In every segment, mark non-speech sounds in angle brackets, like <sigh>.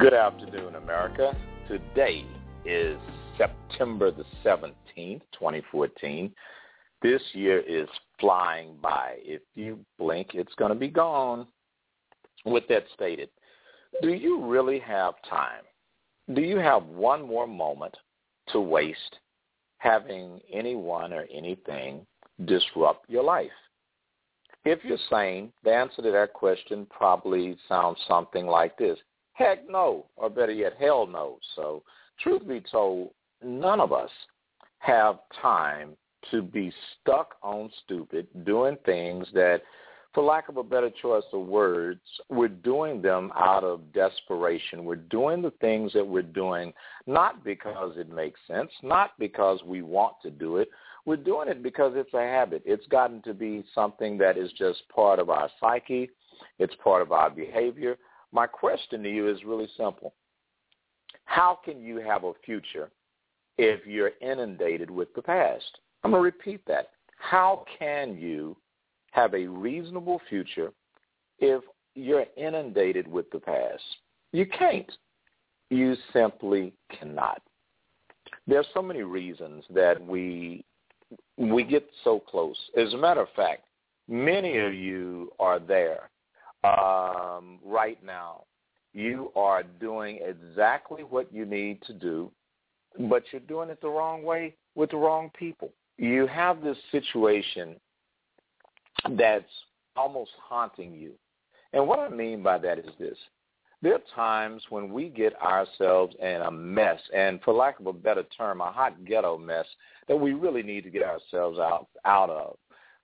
Good afternoon, America. Today is September the 17th, 2014. This year is flying by. If you blink, it's going to be gone. With that stated, do you really have time? Do you have one more moment to waste having anyone or anything disrupt your life? If you're sane, the answer to that question probably sounds something like this. Heck no, or better yet, hell no. So truth be told, none of us have time to be stuck on stupid, doing things that, for lack of a better choice of words, we're doing them out of desperation. We're doing the things that we're doing not because it makes sense, not because we want to do it. We're doing it because it's a habit. It's gotten to be something that is just part of our psyche. It's part of our behavior. My question to you is really simple. How can you have a future if you're inundated with the past? I'm going to repeat that. How can you have a reasonable future if you're inundated with the past? You can't. You simply cannot. There's so many reasons that we we get so close. As a matter of fact, many of you are there um, right now. You are doing exactly what you need to do, but you're doing it the wrong way with the wrong people. You have this situation that's almost haunting you. And what I mean by that is this. There are times when we get ourselves in a mess, and for lack of a better term, a hot ghetto mess that we really need to get ourselves out, out of.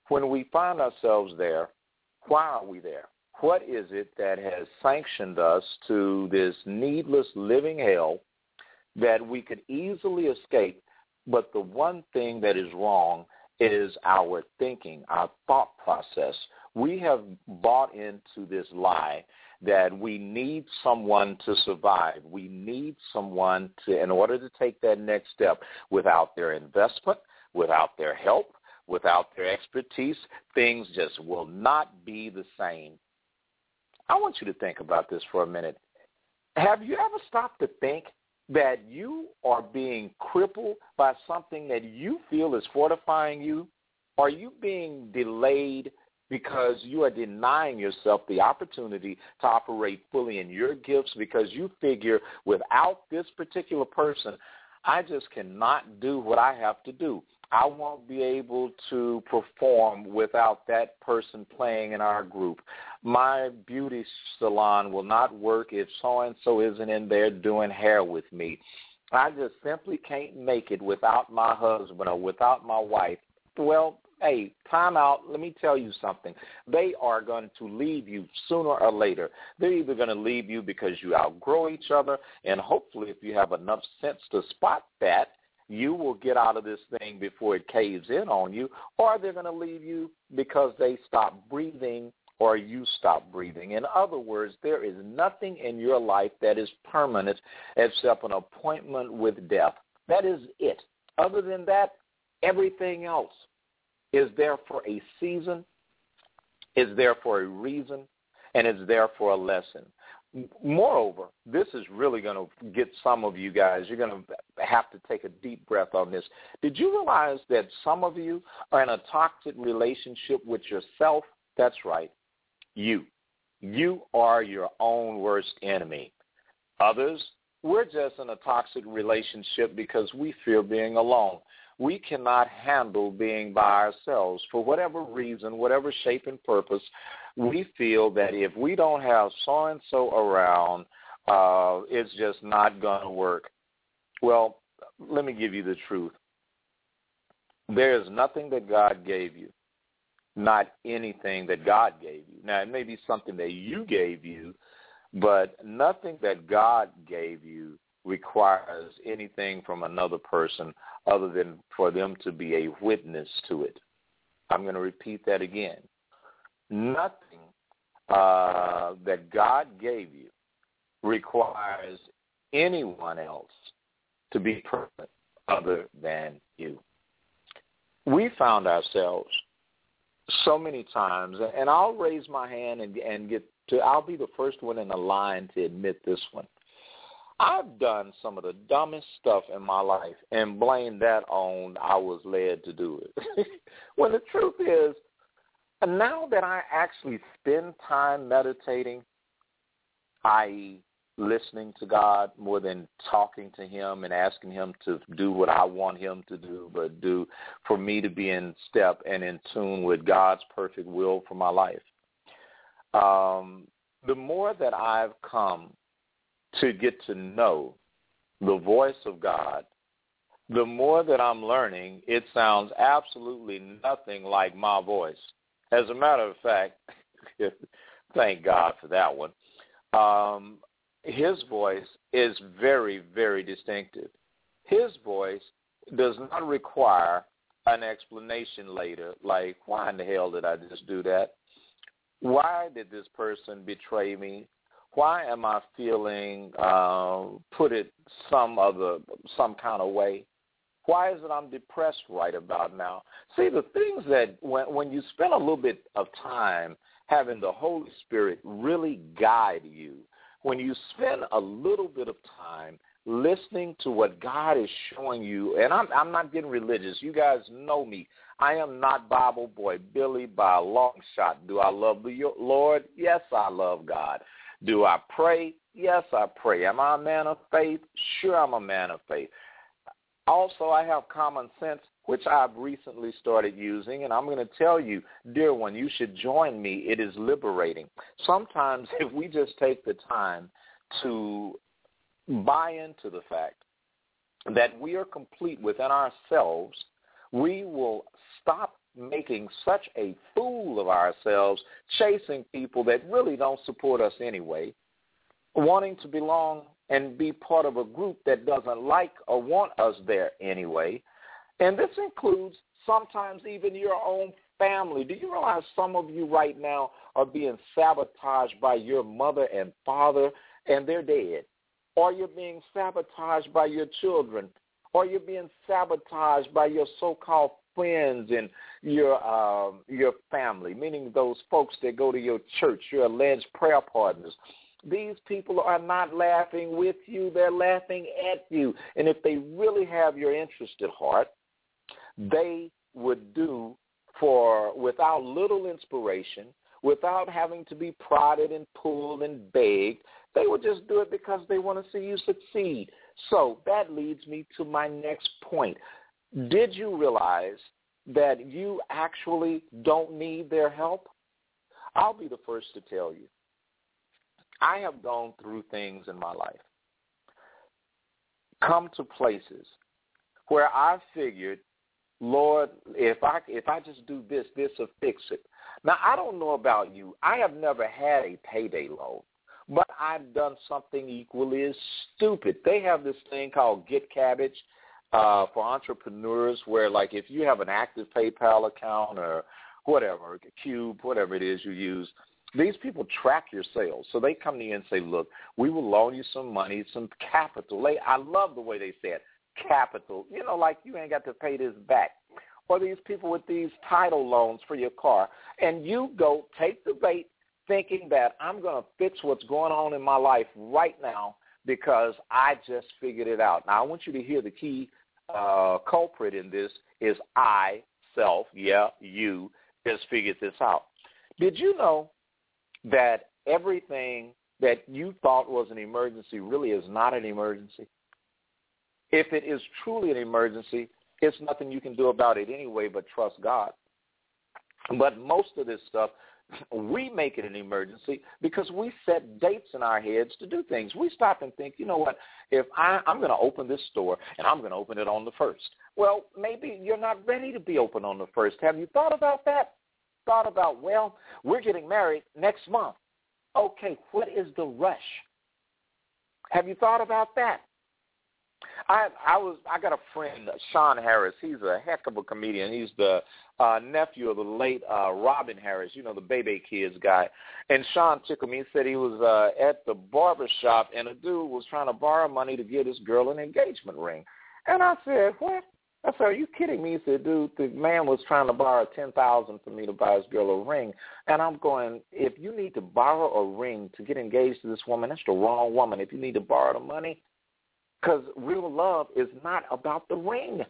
When we find ourselves there, why are we there? What is it that has sanctioned us to this needless living hell that we could easily escape? But the one thing that is wrong is our thinking, our thought process. We have bought into this lie that we need someone to survive. We need someone to, in order to take that next step without their investment, without their help, without their expertise, things just will not be the same. I want you to think about this for a minute. Have you ever stopped to think that you are being crippled by something that you feel is fortifying you? Are you being delayed because you are denying yourself the opportunity to operate fully in your gifts because you figure without this particular person, I just cannot do what I have to do. I won't be able to perform without that person playing in our group. My beauty salon will not work if so-and-so isn't in there doing hair with me. I just simply can't make it without my husband or without my wife. Well, hey, time out. Let me tell you something. They are going to leave you sooner or later. They're either going to leave you because you outgrow each other, and hopefully if you have enough sense to spot that, you will get out of this thing before it caves in on you, or they're going to leave you because they stop breathing or you stop breathing. In other words, there is nothing in your life that is permanent except an appointment with death. That is it. Other than that, everything else is there for a season, is there for a reason, and is there for a lesson. Moreover, this is really going to get some of you guys, you're going to have to take a deep breath on this. Did you realize that some of you are in a toxic relationship with yourself? That's right, you. You are your own worst enemy. Others, we're just in a toxic relationship because we fear being alone we cannot handle being by ourselves. For whatever reason, whatever shape and purpose, we feel that if we don't have so-and-so around, uh, it's just not going to work. Well, let me give you the truth. There is nothing that God gave you, not anything that God gave you. Now, it may be something that you gave you, but nothing that God gave you requires anything from another person other than for them to be a witness to it. I'm going to repeat that again. Nothing uh, that God gave you requires anyone else to be perfect other than you. We found ourselves so many times, and I'll raise my hand and, and get to, I'll be the first one in the line to admit this one. I've done some of the dumbest stuff in my life and blame that on I was led to do it. <laughs> when the truth is, now that I actually spend time meditating, i.e., listening to God more than talking to him and asking him to do what I want him to do, but do for me to be in step and in tune with God's perfect will for my life. Um, the more that I've come to get to know the voice of God, the more that I'm learning, it sounds absolutely nothing like my voice. As a matter of fact, <laughs> thank God for that one. Um, his voice is very, very distinctive. His voice does not require an explanation later, like, why in the hell did I just do that? Why did this person betray me? Why am I feeling uh, put it some other some kind of way? Why is it I'm depressed right about now? See, the things that when when you spend a little bit of time having the Holy Spirit really guide you, when you spend a little bit of time listening to what God is showing you, and I'm, I'm not getting religious. You guys know me. I am not Bible boy Billy by a long shot. Do I love the Lord? Yes, I love God. Do I pray? Yes, I pray. Am I a man of faith? Sure, I'm a man of faith. Also, I have common sense which I've recently started using, and I'm going to tell you, dear one, you should join me. It is liberating. Sometimes <laughs> if we just take the time to buy into the fact that we are complete within ourselves, we will stop making such a fool of ourselves, chasing people that really don't support us anyway, wanting to belong and be part of a group that doesn't like or want us there anyway, and this includes sometimes even your own family. Do you realize some of you right now are being sabotaged by your mother and father and they're dead? Or you're being sabotaged by your children? Or you're being sabotaged by your so-called friends and your um, your family, meaning those folks that go to your church, your alleged prayer partners. These people are not laughing with you; they're laughing at you. And if they really have your interest at heart, they would do for without little inspiration, without having to be prodded and pulled and begged. They would just do it because they want to see you succeed. So that leads me to my next point. Did you realize that you actually don't need their help? I'll be the first to tell you. I have gone through things in my life, come to places where I figured Lord, if I if I just do this, this will fix it. Now I don't know about you. I have never had a payday loan, but I've done something equally as stupid. They have this thing called Get Kabbage uh, for entrepreneurs, where like if you have an active PayPal account or whatever, Cube, whatever it is you use, these people track your sales. So they come to you and say, look, we will loan you some money, some capital. They, I love the way they said capital. You know, like you ain't got to pay this back. Or these people with these title loans for your car. And you go take the bait thinking that I'm going to fix what's going on in my life right now because I just figured it out. Now, I want you to hear the key uh, culprit in this is I, self, yeah, you, just figured this out. Did you know that everything that you thought was an emergency really is not an emergency? If it is truly an emergency, it's nothing you can do about it anyway but trust God. But most of this stuff we make it an emergency because we set dates in our heads to do things. We stop and think, you know what, if I, I'm going to open this store and I'm going to open it on the first. Well, maybe you're not ready to be open on the first. Have you thought about that? Thought about, well, we're getting married next month. Okay, what is the rush? Have you thought about that? I I was I got a friend Sean Harris. He's a heck of a comedian. He's the uh, nephew of the late uh, Robin Harris. You know the Bebe Kids guy. And Sean tickled me. He said he was uh, at the barber shop and a dude was trying to borrow money to get his girl an engagement ring. And I said, what? I said, are you kidding me? He said, dude, the man was trying to borrow ten thousand for me to buy his girl a ring. And I'm going, if you need to borrow a ring to get engaged to this woman, that's the wrong woman. If you need to borrow the money, because real love is not about the ring.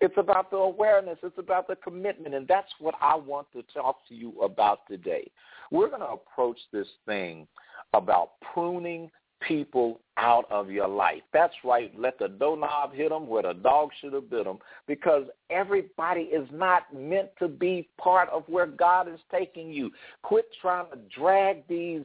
It's about the awareness. It's about the commitment. And that's what I want to talk to you about today. We're going to approach this thing about pruning people out of your life. That's right. Let the doorknob hit them where the dog should have bit them because everybody is not meant to be part of where God is taking you. Quit trying to drag these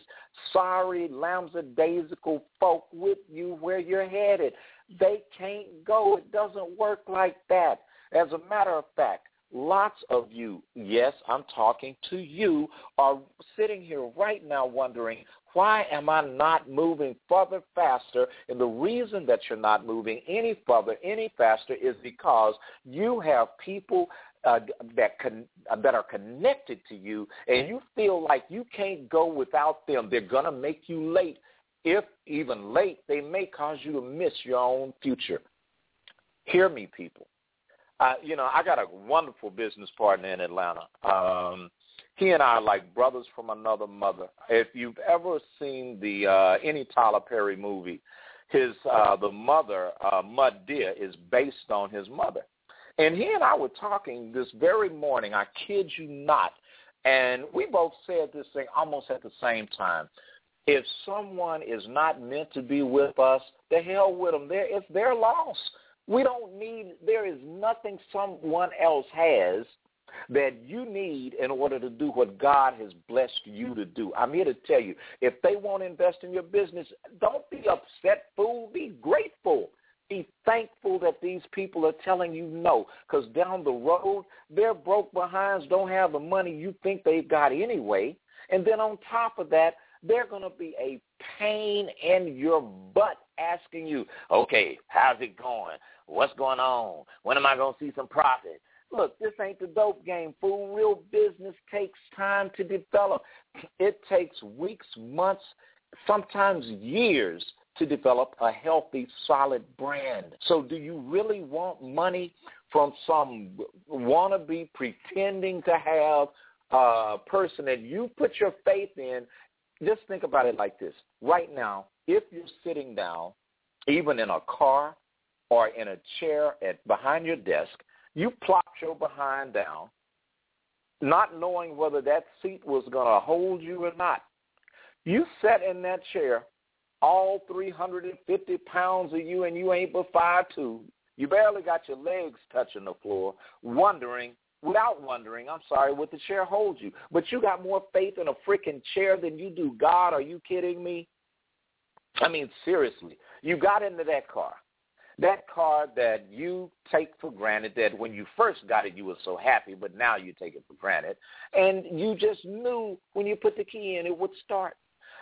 sorry, lackadaisical folk with you where you're headed. They can't go. It doesn't work like that. As a matter of fact, lots of you, yes, I'm talking to you, are sitting here right now wondering, why am I not moving further faster? And the reason that you're not moving any further, any faster is because you have people uh, that con- uh, that are connected to you, and you feel like you can't go without them. They're gonna make you late. If even late, they may cause you to miss your own future. Hear me, people. Uh, you know, I got a wonderful business partner in Atlanta. Um, he and I are like brothers from another mother. If you've ever seen the uh, any Tyler Perry movie, his uh, the mother uh, Madea is based on his mother, and he and I were talking this very morning. I kid you not, and we both said this thing almost at the same time. If someone is not meant to be with us, the hell with them. There, it's their loss. We don't need. There is nothing someone else has that you need in order to do what God has blessed you to do. I'm here to tell you, if they won't invest in your business, don't be upset, fool. Be grateful. Be thankful that these people are telling you no, because down the road, their broke behinds don't have the money you think they've got anyway. And then on top of that, they're going to be a pain in your butt asking you, okay, how's it going? What's going on? When am I going to see some profit? Look, this ain't the dope game, fool. Real business takes time to develop. It takes weeks, months, sometimes years to develop a healthy, solid brand. So do you really want money from some wannabe pretending to have a person that you put your faith in? Just think about it like this. Right now, if you're sitting down, even in a car or in a chair at behind your desk, you plopped your behind down, not knowing whether that seat was going to hold you or not. You sat in that chair, all 350 pounds of you, and you ain't but five two. You barely got your legs touching the floor, wondering, without wondering, I'm sorry, would the chair hold you? But you got more faith in a freaking chair than you do God. Are you kidding me? I mean, seriously. You got into that car that car that you take for granted that when you first got it you were so happy, but now you take it for granted, and you just knew when you put the key in it would start.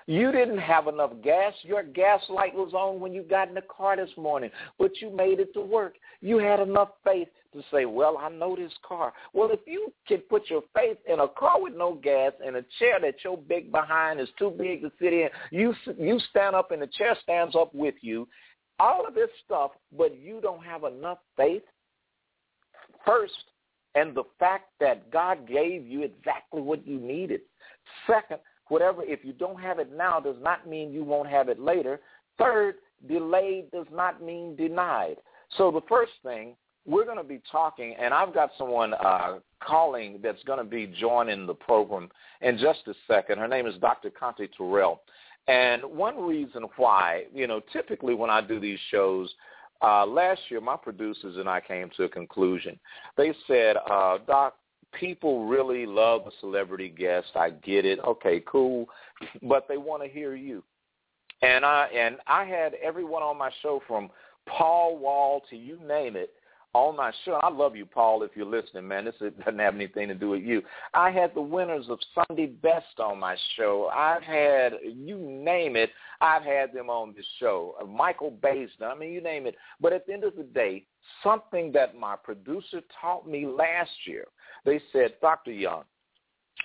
You didn't have enough gas. Your gas light was on when you got in the car this morning, but you made it to work. You had enough faith to say, well, I know this car. Well, if you can put your faith in a car with no gas and a chair that your big behind is too big to sit in, you you stand up and the chair stands up with you, all of this stuff, but you don't have enough faith first, and the fact that God gave you exactly what you needed. Second, whatever, if you don't have it now does not mean you won't have it later. Third, delayed does not mean denied. So the first thing, we're going to be talking, and I've got someone uh, calling that's going to be joining the program in just a second. Her name is Dr. Conte Terrell. And one reason why, you know, typically when I do these shows, uh, last year my producers and I came to a conclusion. They said, uh, Doc, people really love a celebrity guest. I get it. Okay, cool. But they want to hear you. And I and I had everyone on my show from Paul Wall to you name it on my show. I love you, Paul, if you're listening, man. This doesn't have anything to do with you. I had the winners of Sunday Best on my show. I've had, you name it, I've had them on the show. Michael Baisden, I mean, you name it. But at the end of the day, something that my producer taught me last year, they said, Dr. Young,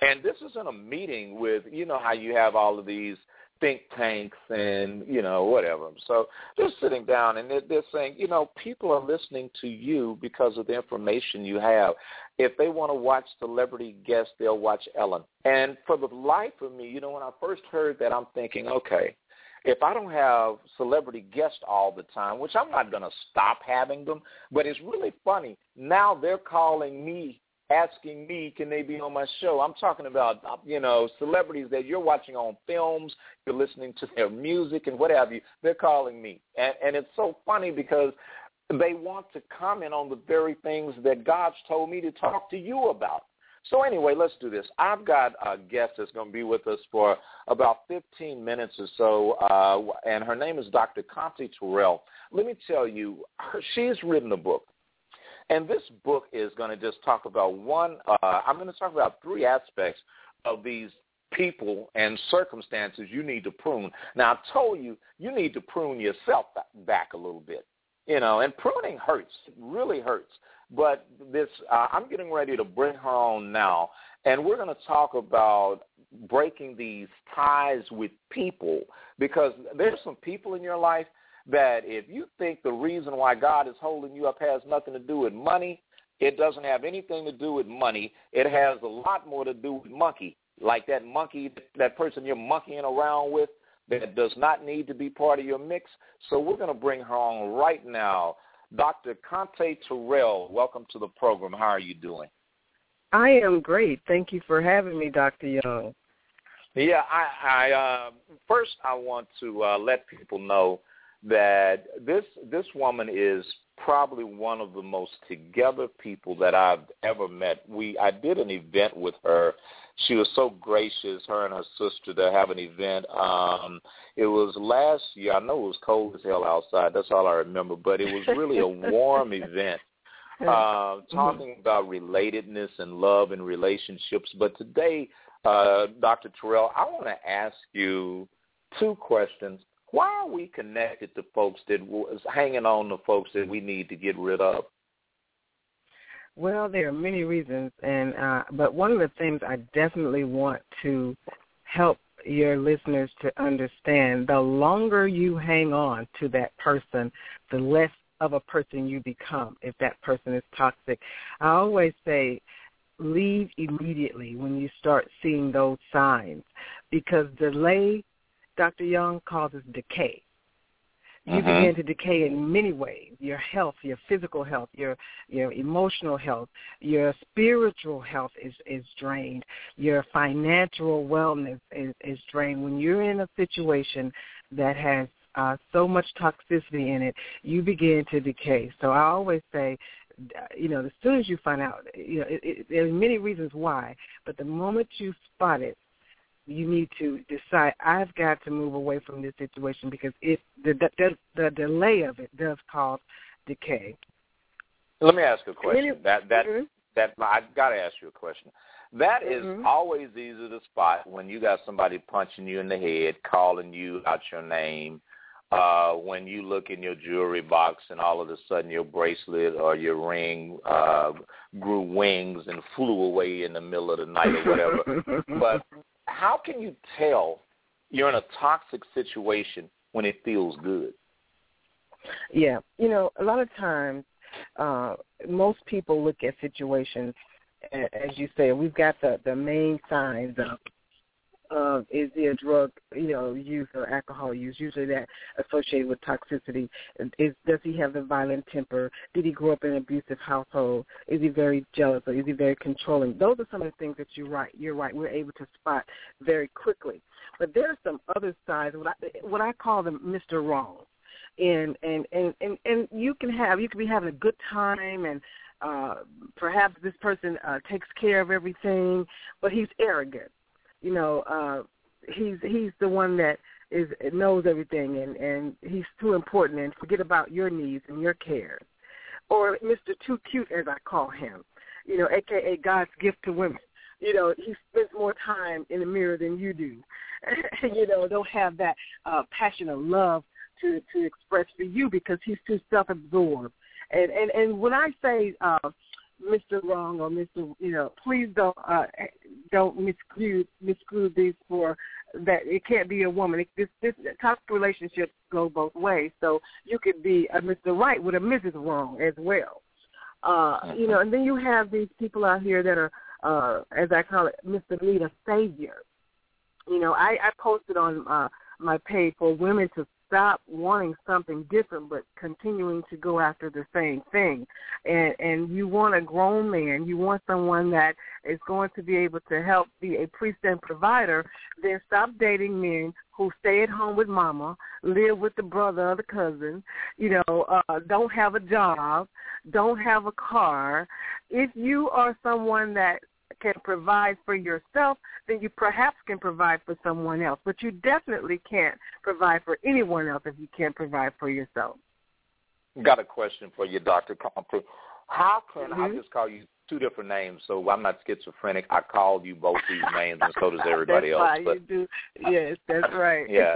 and this is in a meeting with, you know how you have all of these – think tanks and you know whatever. So just sitting down and they're, they're saying, you know, people are listening to you because of the information you have. If they want to watch celebrity guests, they'll watch Ellen. And for the life of me, you know, when I first heard that, I'm thinking, okay, if I don't have celebrity guests all the time, which I'm not going to stop having them, but it's really funny. Now they're calling me asking me, can they be on my show? I'm talking about, you know, celebrities that you're watching on films, you're listening to their music and what have you. They're calling me. And, and it's so funny because they want to comment on the very things that God's told me to talk to you about. So anyway, let's do this. I've got a guest that's going to be with us for about 15 minutes or so, uh, and her name is Dr. Conte Terrell. Let me tell you, she's written a book. And this book is going to just talk about one, uh, I'm going to talk about three aspects of these people and circumstances you need to prune. Now, I told you, you need to prune yourself back a little bit. You know, and pruning hurts. Really hurts. But this, uh, I'm getting ready to bring her on now, and we're going to talk about breaking these ties with people because there's some people in your life – that if you think the reason why God is holding you up has nothing to do with money, it doesn't have anything to do with money. It has a lot more to do with monkey, like that monkey, that person you're monkeying around with that does not need to be part of your mix. So we're going to bring her on right now. Dr. Conte Terrell, welcome to the program. How are you doing? I am great. Thank you for having me, Dr. Young. Yeah, I, I uh, first I want to uh, let people know that this this woman is probably one of the most together people that I've ever met. We I did an event with her. She was so gracious, her and her sister to have an event. Um it was last year. I know it was cold as hell outside. That's all I remember, but it was really a warm <laughs> event. Uh talking about relatedness and love and relationships. But today, uh Dr. Terrell, I want to ask you two questions why are we connected to folks that was hanging on to folks that we need to get rid of? Well, there are many reasons, and uh, but one of the things I definitely want to help your listeners to understand: the longer you hang on to that person, the less of a person you become. If that person is toxic, I always say leave immediately when you start seeing those signs because delay Dr. Young causes decay. You uh-huh. begin to decay in many ways. Your health, your physical health, your your emotional health, your spiritual health is is drained. Your financial wellness is, is drained. When you're in a situation that has uh, so much toxicity in it, you begin to decay. So I always say, you know, as soon as you find out, you know, it, it, there are many reasons why, but the moment you spot it, you need to decide I've got to move away from this situation because it the the, the delay of it does cause decay. Let me ask you a question. that that mm-hmm. that I've got to ask you a question. That is mm-hmm. always easy to spot when you got somebody punching you in the head, calling you out your name. Uh, when you look in your jewelry box and all of a sudden your bracelet or your ring uh, grew wings and flew away in the middle of the night or whatever. <laughs> but how can you tell you're in a toxic situation when it feels good? Yeah, you know, a lot of times uh, most people look at situations, as you say, we've got the the main signs of uh, is there drug, you know, use or alcohol use? Usually that associated with toxicity. Is does he have the violent temper? Did he grow up in an abusive household? Is he very jealous or is he very controlling? Those are some of the things that you're right. You're right. We're able to spot very quickly. But there are some other sides. What I what I call them, Mr. Wrong. And and and and and you can have you can be having a good time and uh, perhaps this person uh, takes care of everything, but he's arrogant. You know, uh, he's he's the one that is knows everything, and and he's too important, and forget about your needs and your cares. Or Mr. Too Cute, as I call him, you know, aka God's gift to women. You know, he spends more time in the mirror than you do. <laughs> you know, don't have that uh, passion of love to to express for you because he's too self-absorbed. And and and when I say uh, Mr. Wrong or Mr. You know, please don't uh, don't miscue miscue these for that. It can't be a woman. It, this this toxic relationships go both ways. So you could be a Mr. Right with a Mrs. Wrong as well. Uh, you know, and then you have these people out here that are, uh, as I call it, Mr. Need a Savior. You know, I, I posted on uh, my page for women to stop wanting something different but continuing to go after the same thing. And and you want a grown man, you want someone that is going to be able to help be a priest and provider, then stop dating men who stay at home with mama, live with the brother or the cousin, you know, uh don't have a job, don't have a car. If you are someone that can provide for yourself, then you perhaps can provide for someone else. But you definitely can't provide for anyone else if you can't provide for yourself. Got a question for you, Dr. How can mm-hmm. I just call you two different names, so I'm not schizophrenic. I called you both these names, and so does <laughs> everybody that's else. Why but, you do. Yes, that's right. <laughs> yeah,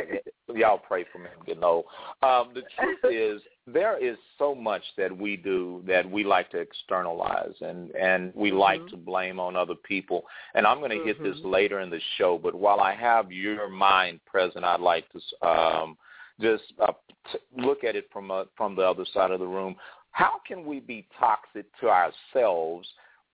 y'all pray for me. You know, um, the truth <laughs> is there is so much that we do that we like to externalize, and and we mm-hmm. like to blame on other people. And I'm going to mm-hmm. hit this later in the show, but while I have your mind present, I'd like to. Um, just uh, t- look at it from a, from the other side of the room. How can we be toxic to ourselves?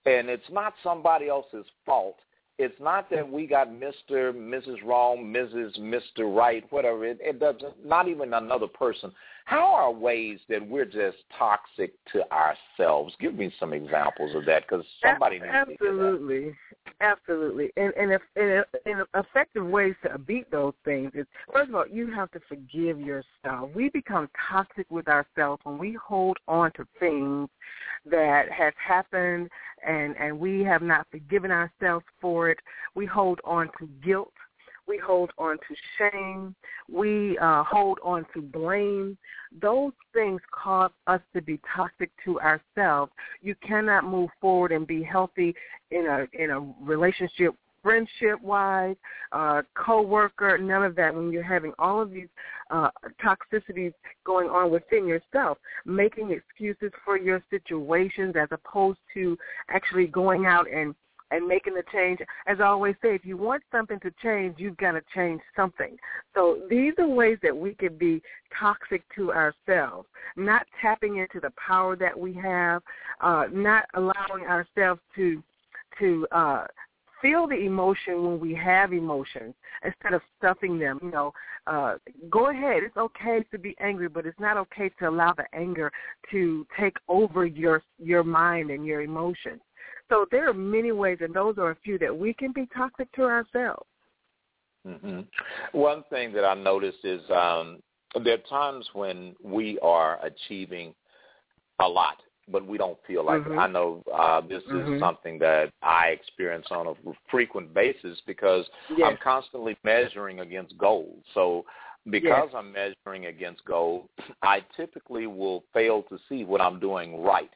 And it's not somebody else's fault. It's not that we got Mr., Mrs. Wrong, Mrs., Mr. Right, whatever. It, it doesn't. Not even another person. How are ways that we're just toxic to ourselves? Give me some examples of that, because somebody needs absolutely, to absolutely. And and if and, and effective ways to beat those things is first of all you have to forgive yourself. We become toxic with ourselves when we hold on to things that has happened and and we have not forgiven ourselves for it. We hold on to guilt we hold on to shame, we uh, hold on to blame. Those things cause us to be toxic to ourselves. You cannot move forward and be healthy in a in a relationship friendship wise, uh, co-worker, none of that when you're having all of these uh, toxicities going on within yourself, making excuses for your situations as opposed to actually going out and and making the change. As I always say, if you want something to change, you've got to change something. So these are ways that we can be toxic to ourselves, not tapping into the power that we have, uh, not allowing ourselves to to uh, feel the emotion when we have emotions instead of stuffing them. You know, uh, go ahead. It's okay to be angry, but it's not okay to allow the anger to take over your your mind and your emotions. So there are many ways, and those are a few that we can be toxic to ourselves. Mm-hmm. One thing that I noticed is um, there are times when we are achieving a lot, but we don't feel like mm-hmm. it. I know uh, this mm-hmm. is something that I experience on a frequent basis because yes. I'm constantly measuring against goals. So because yes. I'm measuring against goals, I typically will fail to see what I'm doing right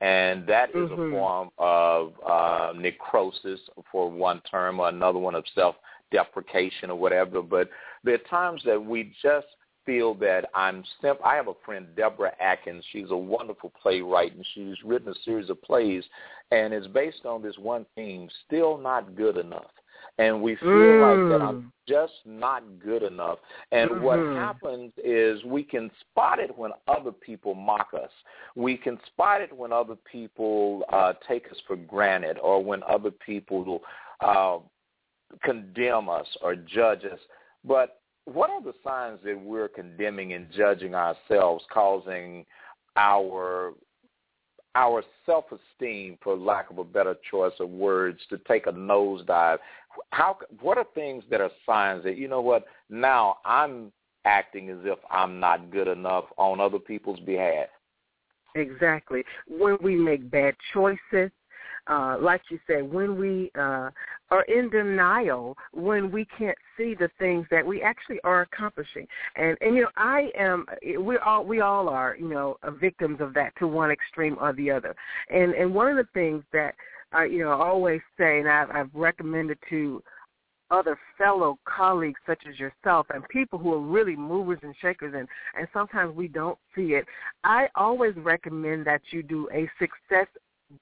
and that is mm-hmm. a form of uh, necrosis for one term or another one of self-deprecation or whatever. But there are times that we just feel that I'm simp. I have a friend, Deborah Atkins. She's a wonderful playwright, and she's written a series of plays, and it's based on this one theme, still not good enough and we feel mm. like that I'm just not good enough. And mm-hmm. what happens is we can spot it when other people mock us. We can spot it when other people uh, take us for granted or when other people uh, condemn us or judge us. But what are the signs that we're condemning and judging ourselves, causing our our self-esteem, for lack of a better choice of words, to take a nosedive how what are things that are signs that you know what now I'm acting as if I'm not good enough on other people's behalf? Exactly. When we make bad choices, uh, like you said, when we uh, are in denial, when we can't see the things that we actually are accomplishing, and and you know, I am. We all we all are, you know, uh, victims of that to one extreme or the other. And and one of the things that I you know always say, and I've, I've recommended to other fellow colleagues such as yourself and people who are really movers and shakers and, and sometimes we don't see it, I always recommend that you do a success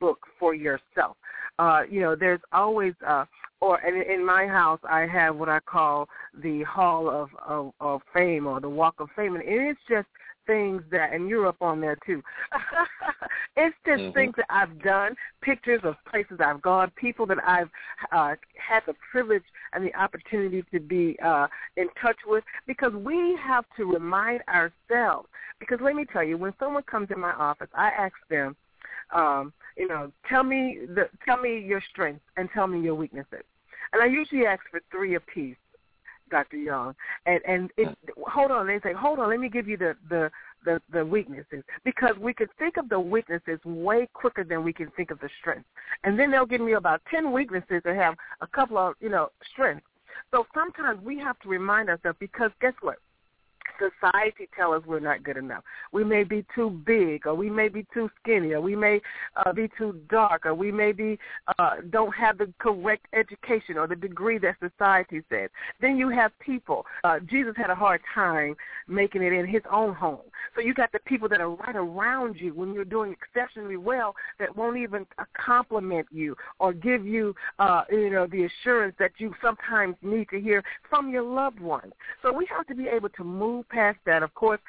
book for yourself. Uh, you know, there's always uh or in, in my house I have what I call the Hall of, of of Fame or the Walk of Fame and it's just things that and you're up on there too. <laughs> it's just mm-hmm. things that I've done, pictures of places I've gone, people that I've uh had the privilege and the opportunity to be uh in touch with because we have to remind ourselves because let me tell you, when someone comes in my office, I ask them um, you know, tell me the tell me your strengths and tell me your weaknesses. And I usually ask for three apiece, Dr. Young. And and it, hold on, they say, hold on, let me give you the the the, the weaknesses because we can think of the weaknesses way quicker than we can think of the strengths. And then they'll give me about ten weaknesses and have a couple of you know strengths. So sometimes we have to remind ourselves because guess what? Society tell us we're not good enough. We may be too big, or we may be too skinny, or we may uh, be too dark, or we may be uh, don't have the correct education or the degree that society says. Then you have people. Uh, Jesus had a hard time making it in his own home. So you got the people that are right around you when you're doing exceptionally well that won't even compliment you or give you, uh, you know, the assurance that you sometimes need to hear from your loved ones. So we have to be able to move past that. Of course,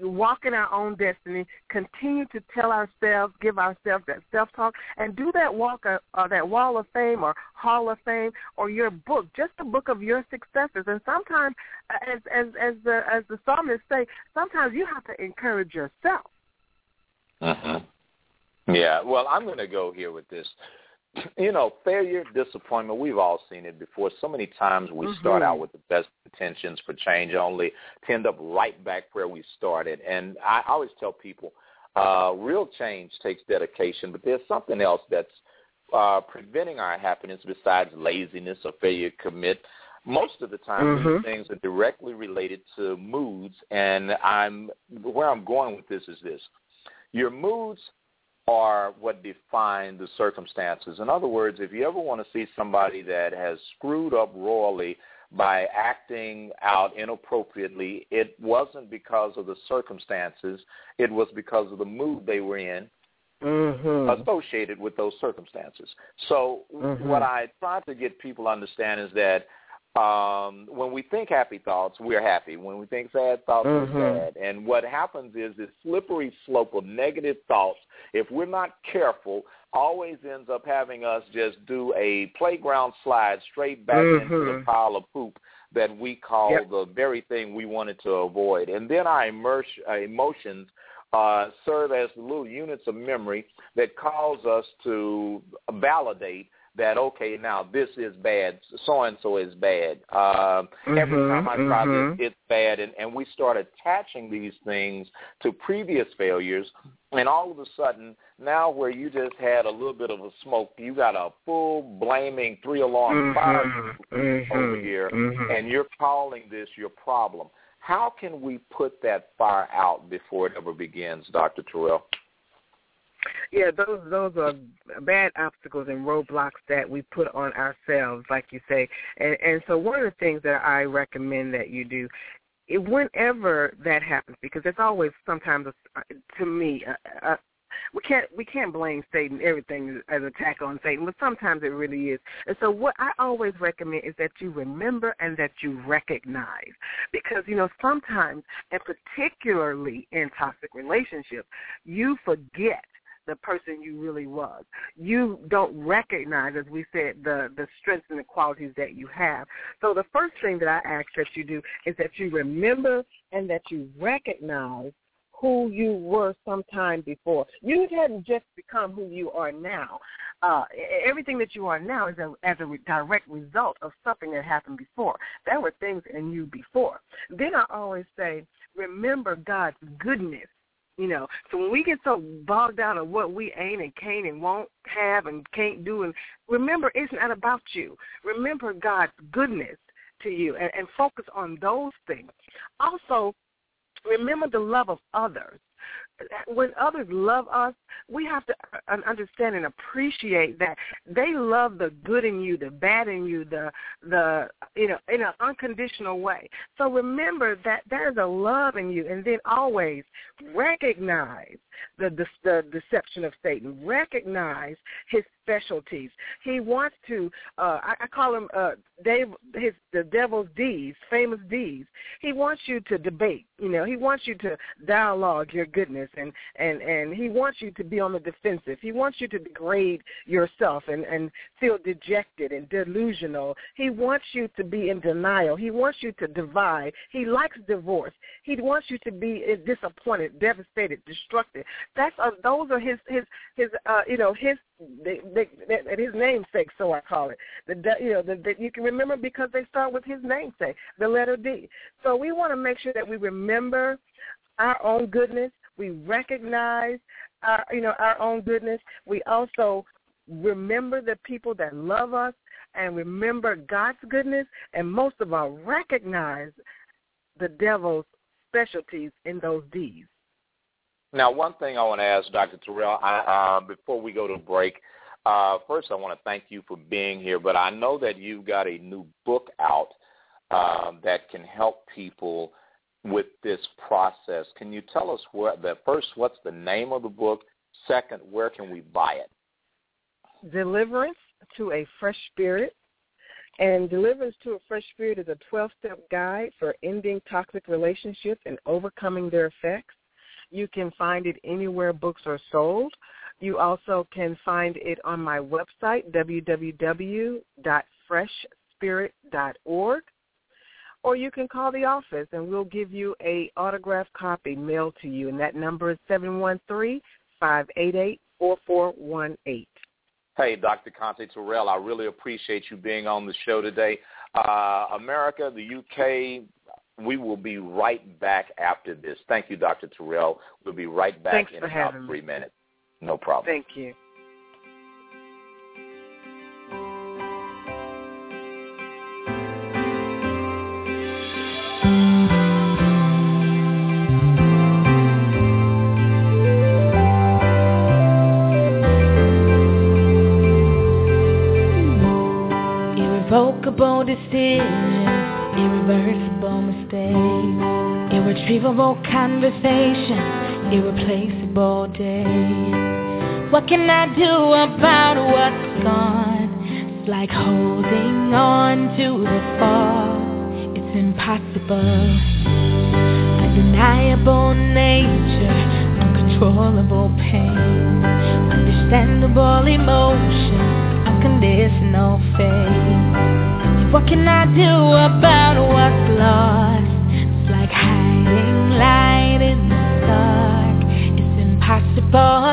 walk in our own destiny, continue to tell ourselves, give ourselves that self-talk, and do that walk, uh, uh, that wall of fame or hall of fame or your book, just the book of your successes. And sometimes, uh, as as as the as the psalmist say, sometimes you have to encourage yourself. Uh-huh. Yeah. Well, I'm going to go here with this you know, failure, disappointment, we've all seen it before. So many times we mm-hmm. start out with the best intentions for change only to end up right back where we started. And I always tell people, uh, real change takes dedication, but there's something else that's uh, preventing our happiness besides laziness or failure to commit. Most of the time, mm-hmm. these things are directly related to moods, and I'm where I'm going with this is this: your moods are what define the circumstances. In other words, if you ever want to see somebody that has screwed up royally by acting out inappropriately, it wasn't because of the circumstances. It was because of the mood they were in mm-hmm. associated with those circumstances. So mm-hmm. what I try to get people to understand is that um, when we think happy thoughts, we're happy. When we think sad thoughts, mm-hmm. we're sad. And what happens is this slippery slope of negative thoughts, if we're not careful, always ends up having us just do a playground slide straight back mm-hmm. into the pile of poop that we call yep. the very thing we wanted to avoid. And then our uh, emotions uh, serve as little units of memory that cause us to validate that okay now this is bad so and so is bad. Uh, mm-hmm, every time i try mm-hmm. this it's bad. And and we start attaching these things to previous failures. And all of a sudden now where you just had a little bit of a smoke you got a full blaming three alarm mm-hmm, fire mm-hmm, over here mm-hmm. and you're calling this your problem. How can we put that fire out before it ever begins dr terrell yeah, those those are bad obstacles and roadblocks that we put on ourselves, like you say. And and so one of the things that I recommend that you do it, whenever that happens, because it's always sometimes a, to me a, a, we can't we can't blame Satan everything as attack on Satan, but sometimes it really is. And so what I always recommend is that you remember and that you recognize, because you know sometimes, and particularly in toxic relationships, you forget the person you really was. You don't recognize, as we said, the the strengths and the qualities that you have. So the first thing that I ask that you do is that you remember and that you recognize who you were sometime before. You hadn't just become who you are now. Uh, everything that you are now is a, as a direct result of something that happened before. There were things in you before. Then I always say, remember God's goodness You know, so when we get so bogged down on what we ain't and can't and won't have and can't do, and remember, it's not about you. Remember God's goodness to you and, and focus on those things. Also, remember the love of others when others love us, we have to uh, understand and appreciate that they love the good in you, the bad in you, the the you know in an unconditional way. So remember that there is a love in you, and then always recognize the, the, the deception of Satan. Recognize his specialties. He wants to. Uh, I, I call him uh, Dave. His the devil's deeds, famous deeds. He wants you to debate. You know, he wants you to dialogue your goodness, and and and he wants you to be on the defensive. He wants you to degrade yourself and and feel dejected and delusional. He wants you to be in denial. He wants you to divide. He likes divorce. He wants you to be disappointed, devastated, destructive. That's uh, those are his his his uh, you know his they, they, they, his namesake, so I call it. The you know the, you can remember because they start with his namesake, the letter D. So we want to make sure that we remember our own goodness. We recognize our you know our own goodness. We also remember the people that love us and remember God's goodness, and most of all, recognize the devil's specialties in those deeds. Now, one thing I want to ask Dr. Terrell, I, uh, before we go to break, uh, first I want to thank you for being here, but I know that you've got a new book out uh, that can help people with this process. Can you tell us where the first, what's the name of the book? Second, where can we buy it? Deliverance to a Fresh Spirit. And Deliverance to a Fresh Spirit is a 12-step guide for ending toxic relationships and overcoming their effects. You can find it anywhere books are sold. You also can find it on my website, www.freshspirit.org. Or you can call the office and we'll give you a autographed copy mailed to you. And that number is 713-588-4418. Hey, Dr. Conte Terrell, I really appreciate you being on the show today. Uh, America, the UK, we will be right back after this. Thank you, Dr. Terrell. We'll be right back Thanks in about three minutes. No problem. Thank you. Irrevocable decisions irretrievable conversation, irreplaceable day. What can I do about what's gone? It's like holding on to the fall. It's impossible. Undeniable nature, uncontrollable pain, understandable emotion, unconditional faith. What can I do about what's lost? Light in the dark. It's impossible,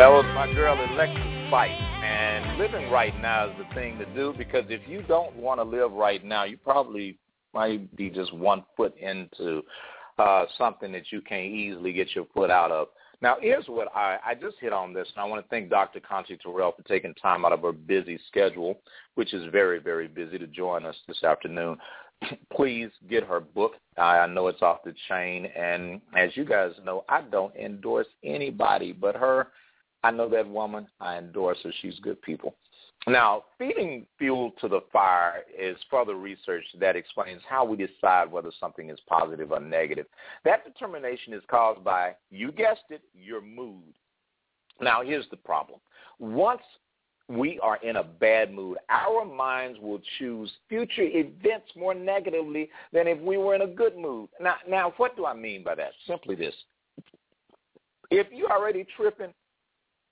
That was my girl Alexis Fight. And living right now is the thing to do because if you don't want to live right now, you probably might be just one foot into uh, something that you can't easily get your foot out of. Now, here's what I, I just hit on this, and I want to thank Dr. Conte Terrell for taking time out of her busy schedule, which is very, very busy, to join us this afternoon. <clears throat> Please get her book. I know it's off the chain, and as you guys know, I don't endorse anybody but her. I know that woman. I endorse her. She's good people. Now, feeding fuel to the fire is further research that explains how we decide whether something is positive or negative. That determination is caused by, you guessed it, your mood. Now, here's the problem. Once we are in a bad mood, our minds will choose future events more negatively than if we were in a good mood. Now, now what do I mean by that? Simply this. If you're already tripping,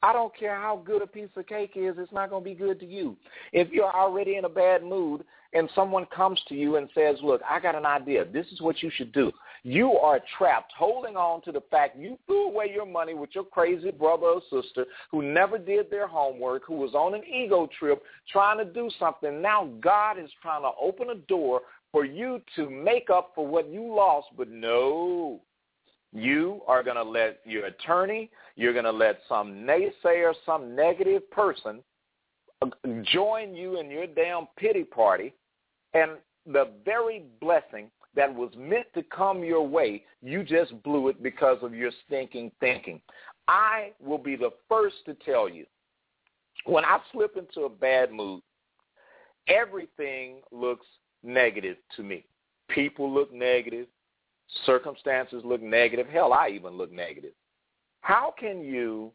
I don't care how good a piece of cake is, it's not going to be good to you. If you're already in a bad mood and someone comes to you and says, look, I got an idea. This is what you should do. You are trapped holding on to the fact you threw away your money with your crazy brother or sister who never did their homework, who was on an ego trip trying to do something. Now God is trying to open a door for you to make up for what you lost, but no, you are going to let your attorney, you're going to let some naysayer, some negative person uh, join you in your damn pity party, and the very blessing that was meant to come your way, you just blew it because of your stinking thinking. I will be the first to tell you, when I slip into a bad mood, everything looks negative to me. People look negative. Circumstances look negative. Hell, I even look negative. How can you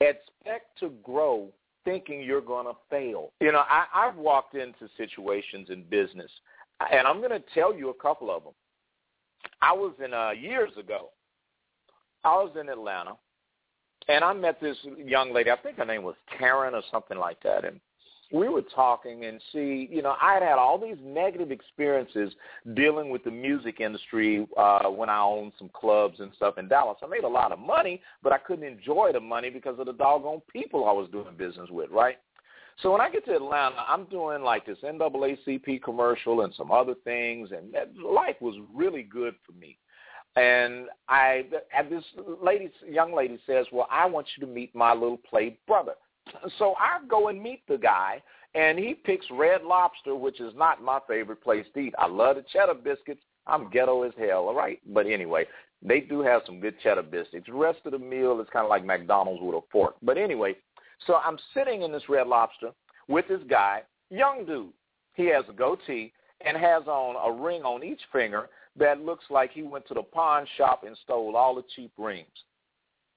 expect to grow thinking you're going to fail? You know, I, I've walked into situations in business, and I'm going to tell you a couple of them. I was in uh, years ago. I was in Atlanta, and I met this young lady. I think her name was Karen or something like that, and we were talking and see, you know, I had had all these negative experiences dealing with the music industry uh, when I owned some clubs and stuff in Dallas. I made a lot of money, but I couldn't enjoy the money because of the doggone people I was doing business with, right? So when I get to Atlanta, I'm doing like this NAACP commercial and some other things, and life was really good for me. And I, and this lady, young lady says, "Well, I want you to meet my little play brother." So I go and meet the guy, and he picks Red Lobster, which is not my favorite place to eat. I love the cheddar biscuits. I'm ghetto as hell, all right? But anyway, they do have some good cheddar biscuits. The rest of the meal is kind of like McDonald's with a fork. But anyway, so I'm sitting in this Red Lobster with this guy, young dude. He has a goatee and has on a ring on each finger that looks like he went to the pawn shop and stole all the cheap rings.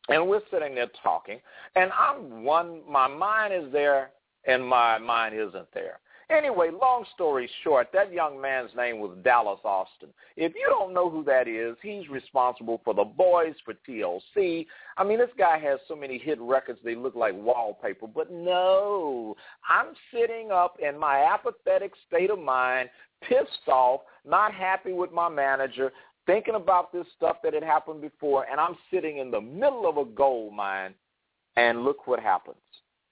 And we're sitting there talking, and I'm one. My mind is there, and my mind isn't there. Anyway, long story short, that young man's name was Dallas Austin. If you don't know who that is, he's responsible for the boys, for TLC. I mean, this guy has so many hit records they look like wallpaper. But no, I'm sitting up in my apathetic state of mind, pissed off, not happy with my manager, thinking about this stuff that had happened before, and I'm sitting in the middle of a gold mine, and look what happens.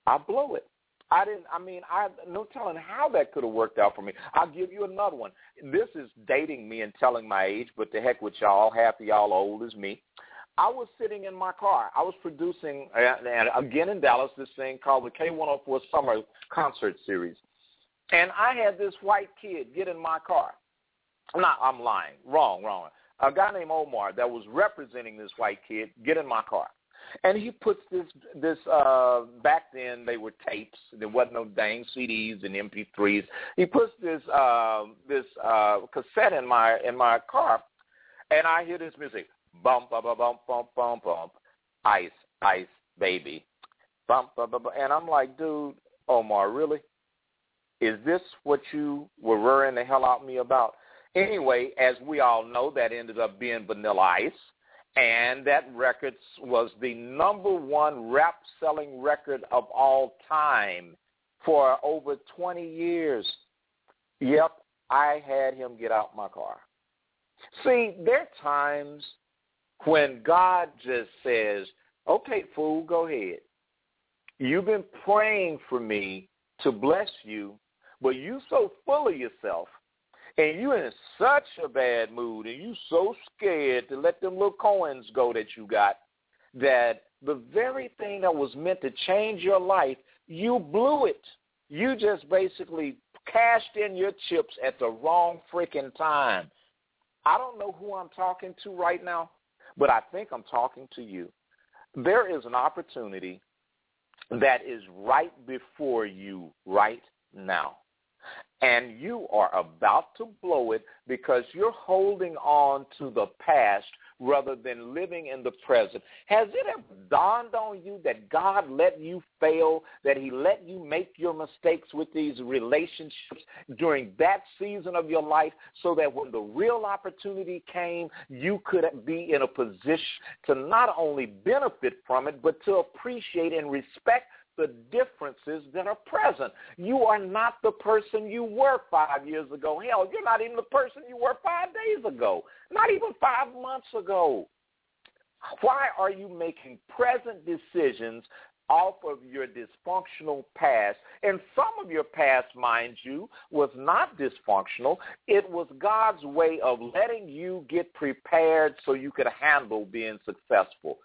I blow it. I didn't. I mean, I no telling how that could have worked out for me. I'll give you another one. This is dating me and telling my age, but the heck with y'all. Half of y'all old as me. I was sitting in my car. I was producing, uh, and again in Dallas, this thing called the K104 Summer Concert Series, and I had this white kid get in my car. No, I'm lying. Wrong, wrong. A guy named Omar that was representing this white kid get in my car. And he puts this this uh back then they were tapes. There wasn't no dang CDs and MP3s. He puts this uh this uh cassette in my in my car and I hear this music. Bump bump bump bump bump bump ice, ice, baby. Bump bump bump and I'm like, dude, Omar, really? Is this what you were worrying the hell out me about? Anyway, as we all know, that ended up being Vanilla Ice and that record was the number one rap selling record of all time for over 20 years. Yep, I had him get out my car. See, there are times when God just says, okay, fool, go ahead. You've been praying for me to bless you, but you so full of yourself and you in such a bad mood and you so scared to let them little coins go that you got that the very thing that was meant to change your life, you blew it. You just basically cashed in your chips at the wrong freaking time. I don't know who I'm talking to right now, but I think I'm talking to you. There is an opportunity that is right before you right now and you are about to blow it because you're holding on to the past rather than living in the present. Has it ever dawned on you that God let you fail, that he let you make your mistakes with these relationships during that season of your life so that when the real opportunity came, you could be in a position to not only benefit from it, but to appreciate and respect the differences that are present. You are not the person you were five years ago. Hell, you're not even the person you were five days ago, not even five months ago. Why are you making present decisions off of your dysfunctional past? And some of your past, mind you, was not dysfunctional. It was God's way of letting you get prepared so you could handle being successful.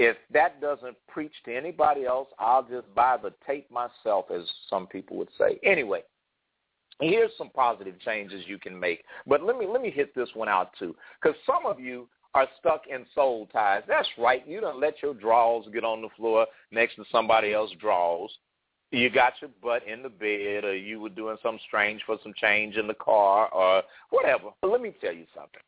If that doesn't preach to anybody else, I'll just buy the tape myself, as some people would say. Anyway, here's some positive changes you can make. But let me let me hit this one out too, because some of you are stuck in soul ties. That's right. You don't let your drawers get on the floor next to somebody else's drawers. You got your butt in the bed, or you were doing something strange for some change in the car, or whatever. But let me tell you something.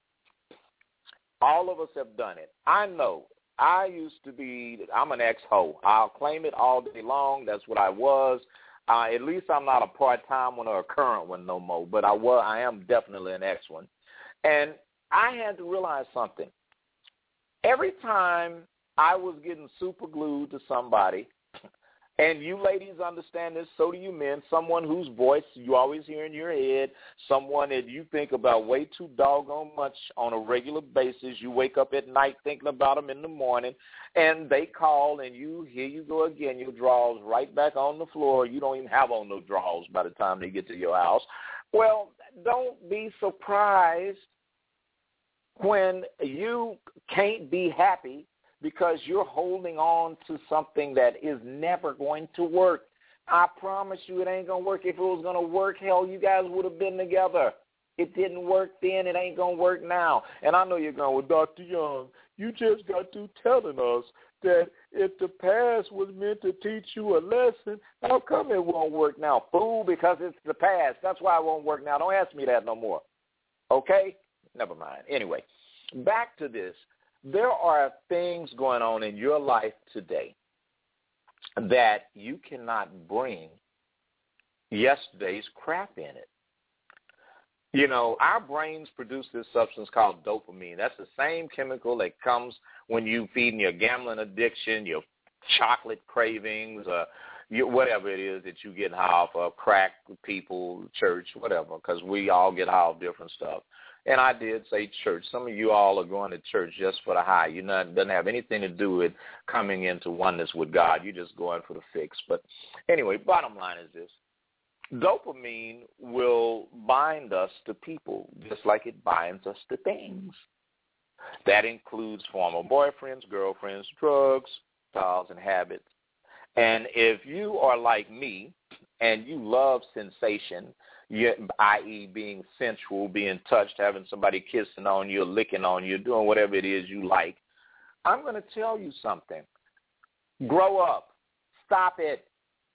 All of us have done it. I know I used to be, I'm an ex-ho. I'll claim it all day long. That's what I was. Uh, at least I'm not a part-time one or a current one no more, but I was, I am definitely an ex one. And I had to realize something. Every time I was getting super glued to somebody, and you ladies understand this, so do you men. Someone whose voice you always hear in your head, someone that you think about way too doggone much on a regular basis. You wake up at night thinking about them in the morning, and they call, and you here you go again. Your drawers right back on the floor. You don't even have on no drawers by the time they get to your house. Well, don't be surprised when you can't be happy because you're holding on to something that is never going to work. I promise you it ain't going to work. If it was going to work, hell, you guys would have been together. It didn't work then. It ain't going to work now. And I know you're going, well, Dr. Young, you just got to telling us that if the past was meant to teach you a lesson, how come it won't work now? Fool, because it's the past. That's why it won't work now. Don't ask me that no more. Okay? Never mind. Anyway, back to this there are things going on in your life today that you cannot bring yesterday's crap in it. You know, our brains produce this substance called dopamine. That's the same chemical that comes when you feeding your gambling addiction, your chocolate cravings, uh, your, whatever it is that you get high off of, crack people, church, whatever, because we all get high off different stuff. And I did say church. Some of you all are going to church just for the high. You know, it doesn't have anything to do with coming into oneness with God. You're just going for the fix. But anyway, bottom line is this. Dopamine will bind us to people just like it binds us to things. That includes former boyfriends, girlfriends, drugs, styles, and habits. And if you are like me, and you love sensation, i.e. being sensual, being touched, having somebody kissing on you, licking on you, doing whatever it is you like, I'm going to tell you something. Hmm. Grow up. Stop it.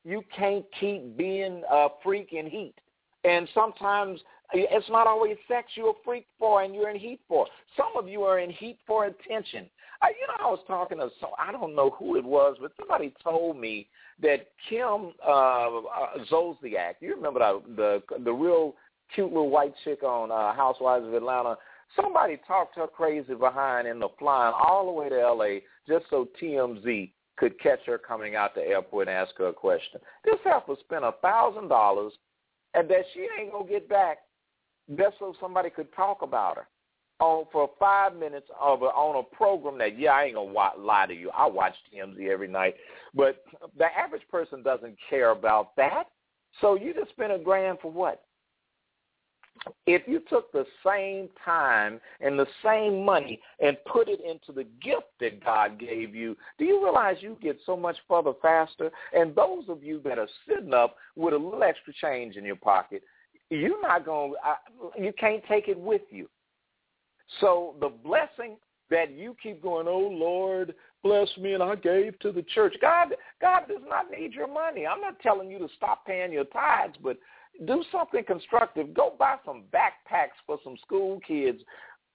You can't keep being a freak in heat. And sometimes it's not always sex you're a freak for and you're in heat for. Some of you are in heat for attention. Uh, you know, I was talking to so I don't know who it was, but somebody told me that Kim uh, uh, Zolciak, you remember the, the the real cute little white chick on uh, Housewives of Atlanta. Somebody talked her crazy behind in the flying all the way to L.A. just so TMZ could catch her coming out the airport and ask her a question. This heifer spent a thousand dollars, and that she ain't gonna get back just so somebody could talk about her on for five minutes of a, on a program that yeah I ain't gonna lie to you I watch TMZ every night, but the average person doesn't care about that. So you just spent a grand for what? If you took the same time and the same money and put it into the gift that God gave you, do you realize you get so much further faster? And those of you that are sitting up with a little extra change in your pocket, you're not going to, you can't take it with you. So the blessing that you keep going, oh Lord, bless me, and I gave to the church. God, God does not need your money. I'm not telling you to stop paying your tithes, but do something constructive. Go buy some backpacks for some school kids.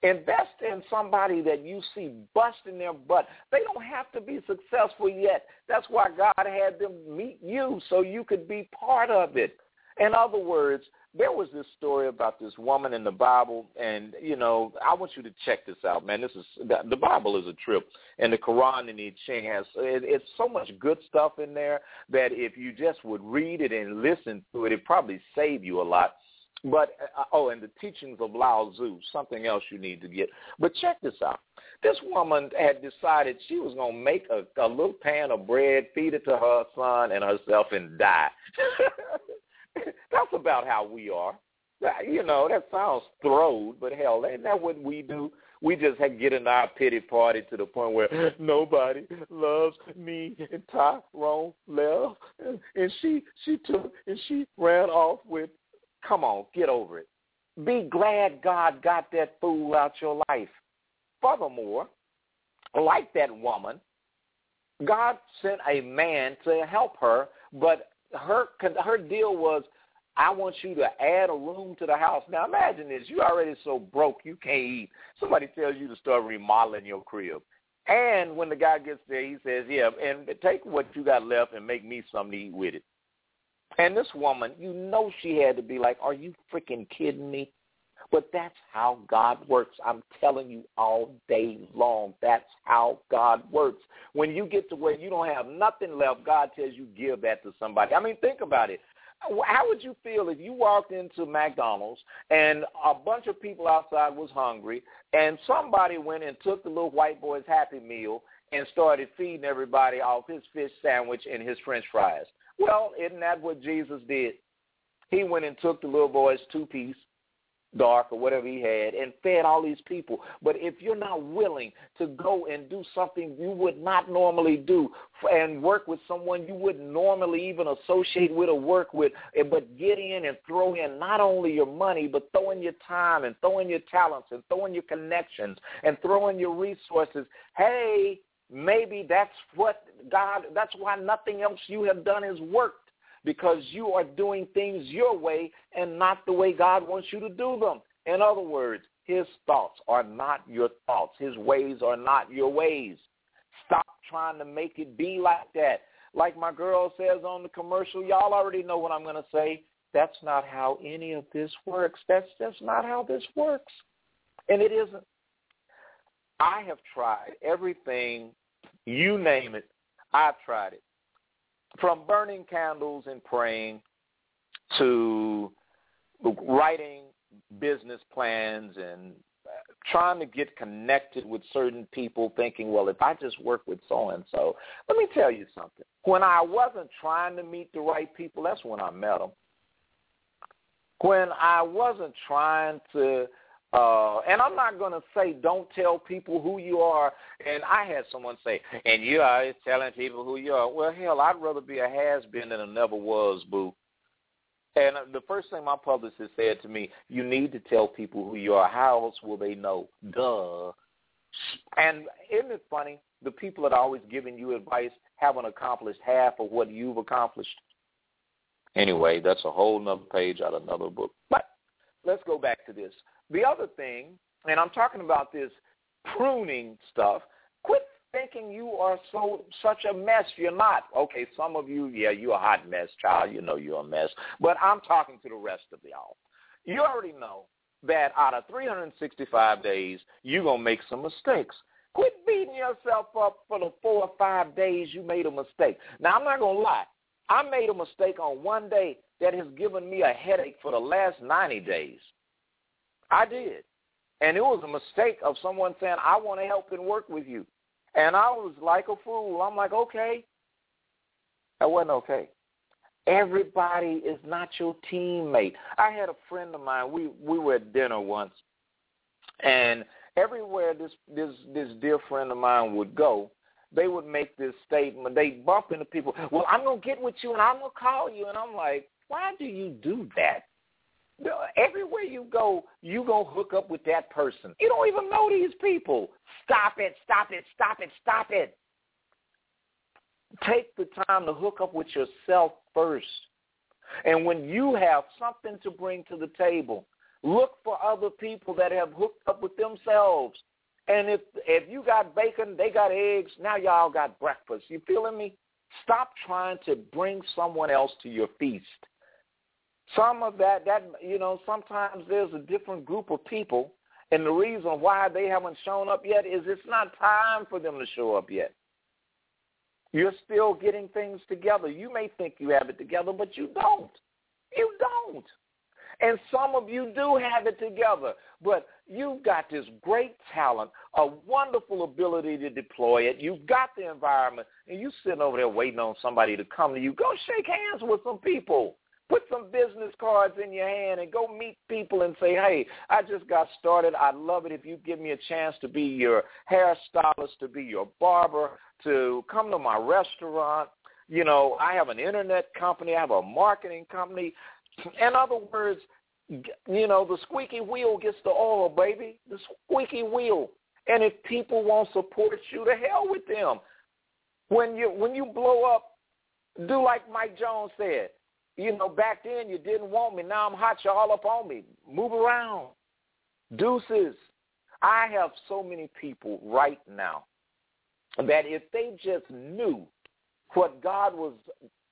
Invest in somebody that you see busting their butt. They don't have to be successful yet. That's why God had them meet you so you could be part of it. In other words, there was this story about this woman in the Bible, and you know, I want you to check this out, man. This is the Bible is a trip, and the Quran and the Ching has it, it's so much good stuff in there that if you just would read it and listen to it, it probably save you a lot. But uh, oh, and the teachings of Lao Tzu, something else you need to get. But check this out. This woman had decided she was going to make a, a little pan of bread, feed it to her son and herself, and die. <laughs> <laughs> That's about how we are. You know, that sounds throwed, but hell, ain't that what we do? We just get in our pity party to the point where <gasps> nobody loves me and Tyrone left, and she she took and she ran off with. Come on, get over it. Be glad God got that fool out your life. Furthermore, like that woman, God sent a man to help her, but her her deal was I want you to add a room to the house. Now imagine this. You already so broke you can't eat. Somebody tells you to start remodeling your crib. And when the guy gets there, he says, yeah, and take what you got left and make me something to eat with it. And this woman, you know she had to be like, are you freaking kidding me? But that's how God works. I'm telling you all day long. That's how God works. When you get to where you don't have nothing left, God tells you give that to somebody. I mean, think about it. How would you feel if you walked into McDonald's and a bunch of people outside was hungry and somebody went and took the little white boy's Happy Meal and started feeding everybody off his fish sandwich and his french fries? Well, isn't that what Jesus did? He went and took the little boy's two-piece dark or whatever he had and fed all these people. But if you're not willing to go and do something you would not normally do and work with someone you wouldn't normally even associate with or work with, but get in and throw in not only your money, but throw in your time and throw in your talents and throw in your connections and throw in your resources, hey, maybe that's what God, that's why nothing else you have done is worked because you are doing things your way and not the way God wants you to do them. In other words, his thoughts are not your thoughts. His ways are not your ways. Stop trying to make it be like that. Like my girl says on the commercial, y'all already know what I'm going to say. That's not how any of this works. That's just not how this works. And it isn't. I have tried everything, you name it, I've tried it from burning candles and praying to writing business plans and uh, trying to get connected with certain people thinking, well, if I just work with so-and-so. Let me tell you something. When I wasn't trying to meet the right people, that's when I met them. When I wasn't trying to uh, and I'm not going to say don't tell people who you are. And I had someone say, and you are telling people who you are. Well, hell, I'd rather be a has-been than a never was, boo. And the first thing my publicist said to me, you need to tell people who you are. How else will they know? Duh. And isn't it funny? The people that are always giving you advice haven't accomplished half of what you've accomplished. Anyway, that's a whole nother page out of another book. But let's go back to this. The other thing, and I'm talking about this pruning stuff, quit thinking you are so such a mess. You're not. Okay, some of you, yeah, you're a hot mess, child. You know you're a mess. But I'm talking to the rest of y'all. You already know that out of 365 days, you're going to make some mistakes. Quit beating yourself up for the four or five days you made a mistake. Now, I'm not going to lie. I made a mistake on one day that has given me a headache for the last 90 days. I did. And it was a mistake of someone saying, I want to help and work with you. And I was like a fool. I'm like, okay. That wasn't okay. Everybody is not your teammate. I had a friend of mine. We we were at dinner once, and everywhere this this this dear friend of mine would go, they would make this statement. They bump into people. Well, I'm gonna get with you, and I'm gonna call you. And I'm like, why do you do that? Everywhere you go, you gonna hook up with that person. You don't even know these people. Stop it! Stop it! Stop it! Stop it! Take the time to hook up with yourself first. And when you have something to bring to the table, look for other people that have hooked up with themselves. And if if you got bacon, they got eggs, now y'all got breakfast. You feeling me? Stop trying to bring someone else to your feast. Some of that that you know, sometimes there's a different group of people and the reason why they haven't shown up yet is it's not time for them to show up yet. You're still getting things together. You may think you have it together, but you don't. You don't. And some of you do have it together, but you've got this great talent, a wonderful ability to deploy it. You've got the environment, and you're sitting over there waiting on somebody to come to you. Go shake hands with some people. Put some business cards in your hand and go meet people and say, hey, I just got started. I'd love it if you give me a chance to be your hairstylist, to be your barber, to come to my restaurant. You know, I have an internet company. I have a marketing company. In other words, you know, the squeaky wheel gets the oil, baby. The squeaky wheel. And if people won't support you, to hell with them. When you when you blow up, do like Mike Jones said you know, back then you didn't want me. Now I'm hot. you all up on me. Move around. Deuces. I have so many people right now that if they just knew what God was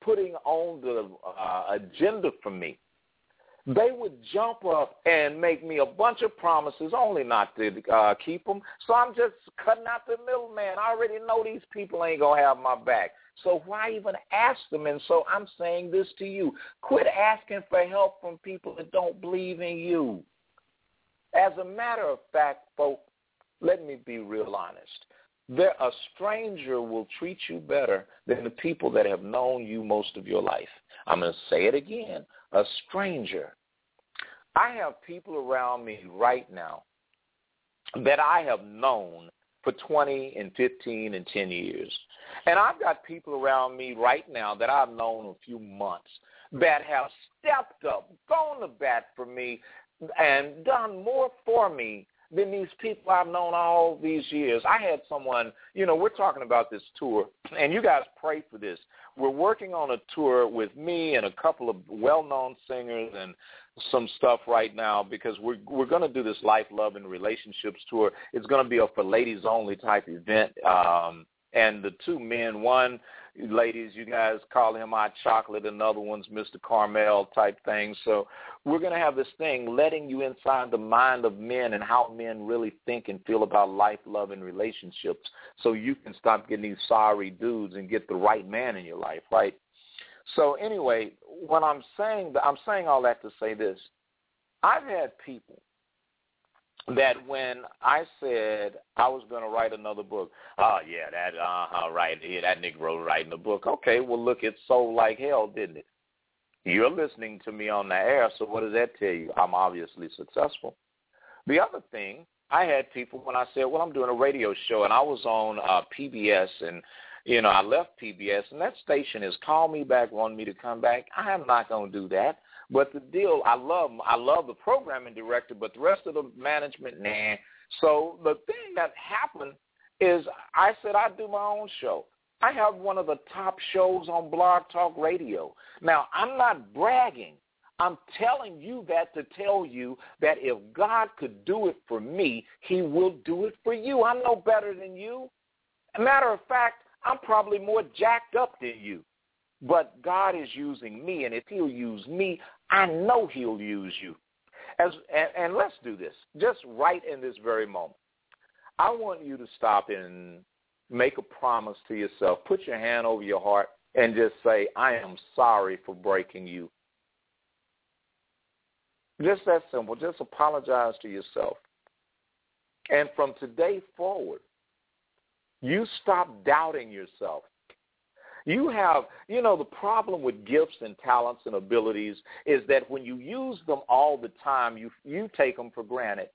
putting on the uh, agenda for me, they would jump up and make me a bunch of promises, only not to uh, keep them. So I'm just cutting out the middleman. I already know these people ain't going to have my back. So why even ask them? And so I'm saying this to you. Quit asking for help from people that don't believe in you. As a matter of fact, folks, let me be real honest. There, a stranger will treat you better than the people that have known you most of your life. I'm going to say it again. A stranger. I have people around me right now that I have known for 20 and 15 and 10 years. And I've got people around me right now that I've known a few months that have stepped up, gone to bat for me, and done more for me than these people I've known all these years. I had someone, you know, we're talking about this tour, and you guys pray for this. We're working on a tour with me and a couple of well-known singers and some stuff right now because we're we're going to do this life, love, and relationships tour. It's going to be a for ladies only type event. Um, and the two men, one ladies, you guys call him Hot Chocolate, another one's Mr. Carmel type thing. So we're going to have this thing letting you inside the mind of men and how men really think and feel about life, love, and relationships so you can stop getting these sorry dudes and get the right man in your life, right? So anyway, what I'm saying, I'm saying all that to say this. I've had people that when I said I was going to write another book, oh yeah, that uh right, yeah, that Negro writing a book. Okay, well look, it sold like hell, didn't it? You're listening to me on the air, so what does that tell you? I'm obviously successful. The other thing, I had people when I said, well, I'm doing a radio show, and I was on uh, PBS, and you know, I left PBS, and that station has called me back, wanting me to come back. I am not going to do that. But the deal, I love I love the programming director, but the rest of the management, nah. So the thing that happened is I said I do my own show. I have one of the top shows on Blog Talk Radio. Now, I'm not bragging. I'm telling you that to tell you that if God could do it for me, he will do it for you. I'm no better than you. Matter of fact, I'm probably more jacked up than you. But God is using me, and if he'll use me, I know he'll use you. As, and, and let's do this, just right in this very moment. I want you to stop and make a promise to yourself. Put your hand over your heart and just say, I am sorry for breaking you. Just that simple. Just apologize to yourself. And from today forward, you stop doubting yourself. You have, you know, the problem with gifts and talents and abilities is that when you use them all the time, you you take them for granted.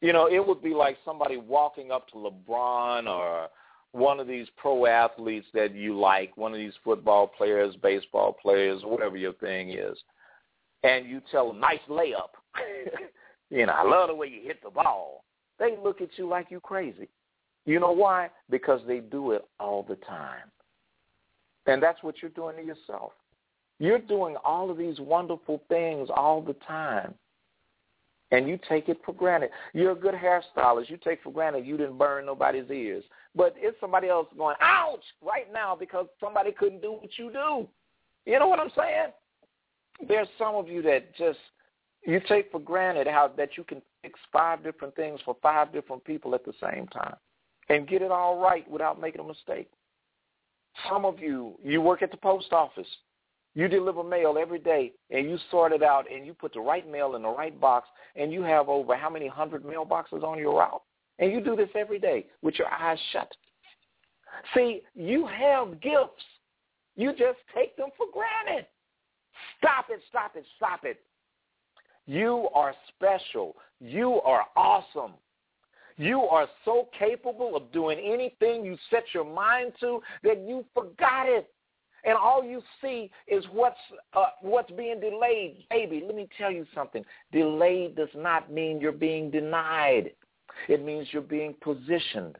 You know, it would be like somebody walking up to LeBron or one of these pro athletes that you like, one of these football players, baseball players, whatever your thing is, and you tell them, nice layup. <laughs> you know, I love the way you hit the ball. They look at you like you crazy. You know why? Because they do it all the time. And that's what you're doing to yourself. You're doing all of these wonderful things all the time. And you take it for granted. You're a good hairstylist. You take for granted you didn't burn nobody's ears. But it's somebody else going, ouch, right now because somebody couldn't do what you do. You know what I'm saying? There's some of you that just you take for granted how that you can fix five different things for five different people at the same time and get it all right without making a mistake. Some of you, you work at the post office. You deliver mail every day and you sort it out and you put the right mail in the right box and you have over how many hundred mailboxes on your route. And you do this every day with your eyes shut. See, you have gifts. You just take them for granted. Stop it, stop it, stop it. You are special. You are awesome. You are so capable of doing anything you set your mind to that you forgot it. And all you see is what's uh, what's being delayed. Baby, let me tell you something. Delayed does not mean you're being denied. It means you're being positioned.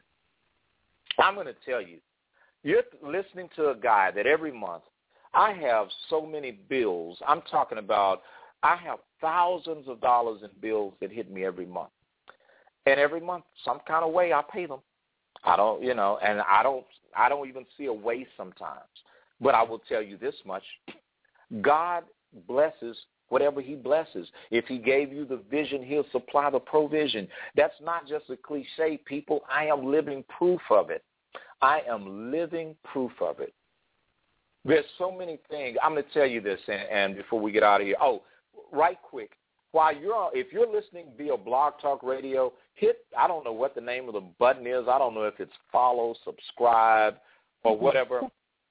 I'm going to tell you, you're listening to a guy that every month I have so many bills. I'm talking about I have thousands of dollars in bills that hit me every month. And every month, some kind of way, I pay them. I don't, you know, and I don't, I don't even see a way sometimes. But I will tell you this much: God blesses whatever He blesses. If He gave you the vision, He'll supply the provision. That's not just a cliche, people. I am living proof of it. I am living proof of it. There's so many things. I'm going to tell you this, and, and before we get out of here, oh, right quick. While you're, if you're listening via Blog Talk Radio, hit. I don't know what the name of the button is. I don't know if it's follow, subscribe, or whatever.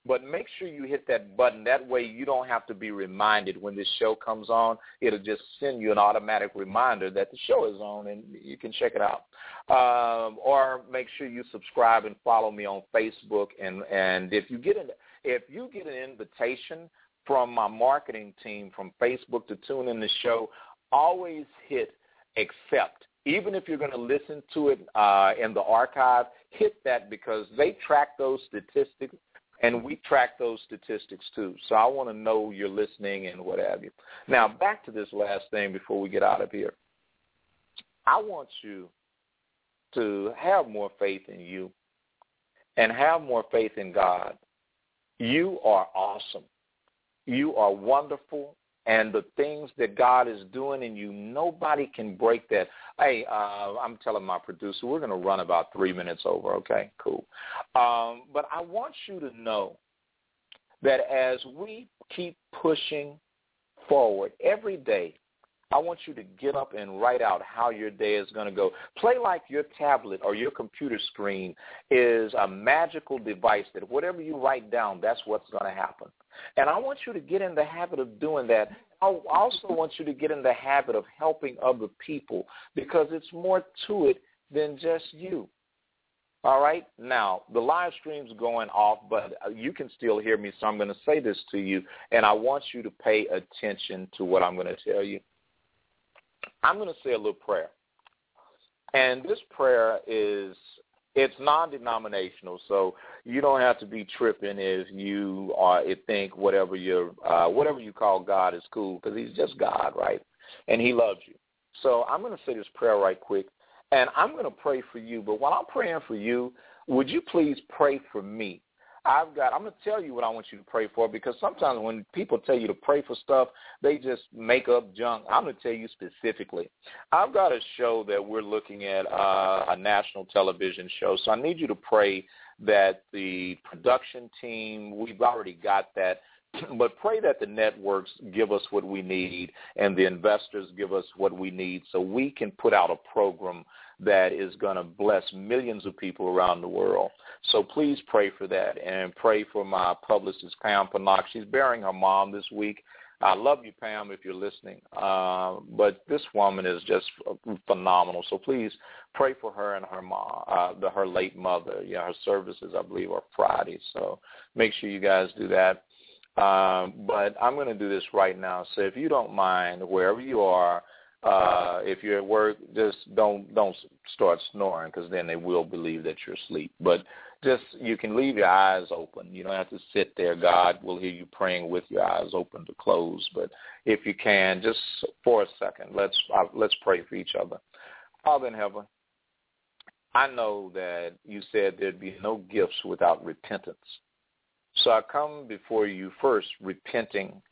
But make sure you hit that button. That way you don't have to be reminded when this show comes on. It'll just send you an automatic reminder that the show is on and you can check it out. Um, or make sure you subscribe and follow me on Facebook. And, and if you get an, if you get an invitation from my marketing team from Facebook to tune in the show, always hit accept. Even if you're going to listen to it uh, in the archive, hit that because they track those statistics and we track those statistics too. So I want to know you're listening and what have you. Now back to this last thing before we get out of here. I want you to have more faith in you and have more faith in God. You are awesome. You are wonderful and the things that God is doing in you, nobody can break that. Hey, uh, I'm telling my producer, we're going to run about three minutes over. Okay, cool. Um, but I want you to know that as we keep pushing forward every day, I want you to get up and write out how your day is going to go. Play like your tablet or your computer screen is a magical device that whatever you write down, that's what's going to happen. And I want you to get in the habit of doing that. I also want you to get in the habit of helping other people because it's more to it than just you. All right. Now the live stream's going off, but you can still hear me, so I'm going to say this to you, and I want you to pay attention to what I'm going to tell you. I'm going to say a little prayer, and this prayer is it's non-denominational, so you don't have to be tripping if you are if think whatever you uh, whatever you call God is cool because He's just God, right? And He loves you. So I'm going to say this prayer right quick, and I'm going to pray for you. But while I'm praying for you, would you please pray for me? I've got. I'm going to tell you what I want you to pray for because sometimes when people tell you to pray for stuff, they just make up junk. I'm going to tell you specifically. I've got a show that we're looking at, uh, a national television show. So I need you to pray that the production team. We've already got that <clears throat> but pray that the networks give us what we need and the investors give us what we need so we can put out a program that is going to bless millions of people around the world. So please pray for that and pray for my publicist, Pam Pannock. She's burying her mom this week. I love you, Pam, if you're listening. Uh, but this woman is just phenomenal. So please pray for her and her mom, uh, the, her late mother. Yeah, her services, I believe, are Friday. So make sure you guys do that. Um, but I'm going to do this right now. So if you don't mind, wherever you are, uh, if you're at work, just don't don't start snoring because then they will believe that you're asleep. But just you can leave your eyes open. You don't have to sit there. God will hear you praying with your eyes open to close. But if you can, just for a second, let's uh, let's pray for each other. Father in heaven, I know that you said there'd be no gifts without repentance. So I come before you first repenting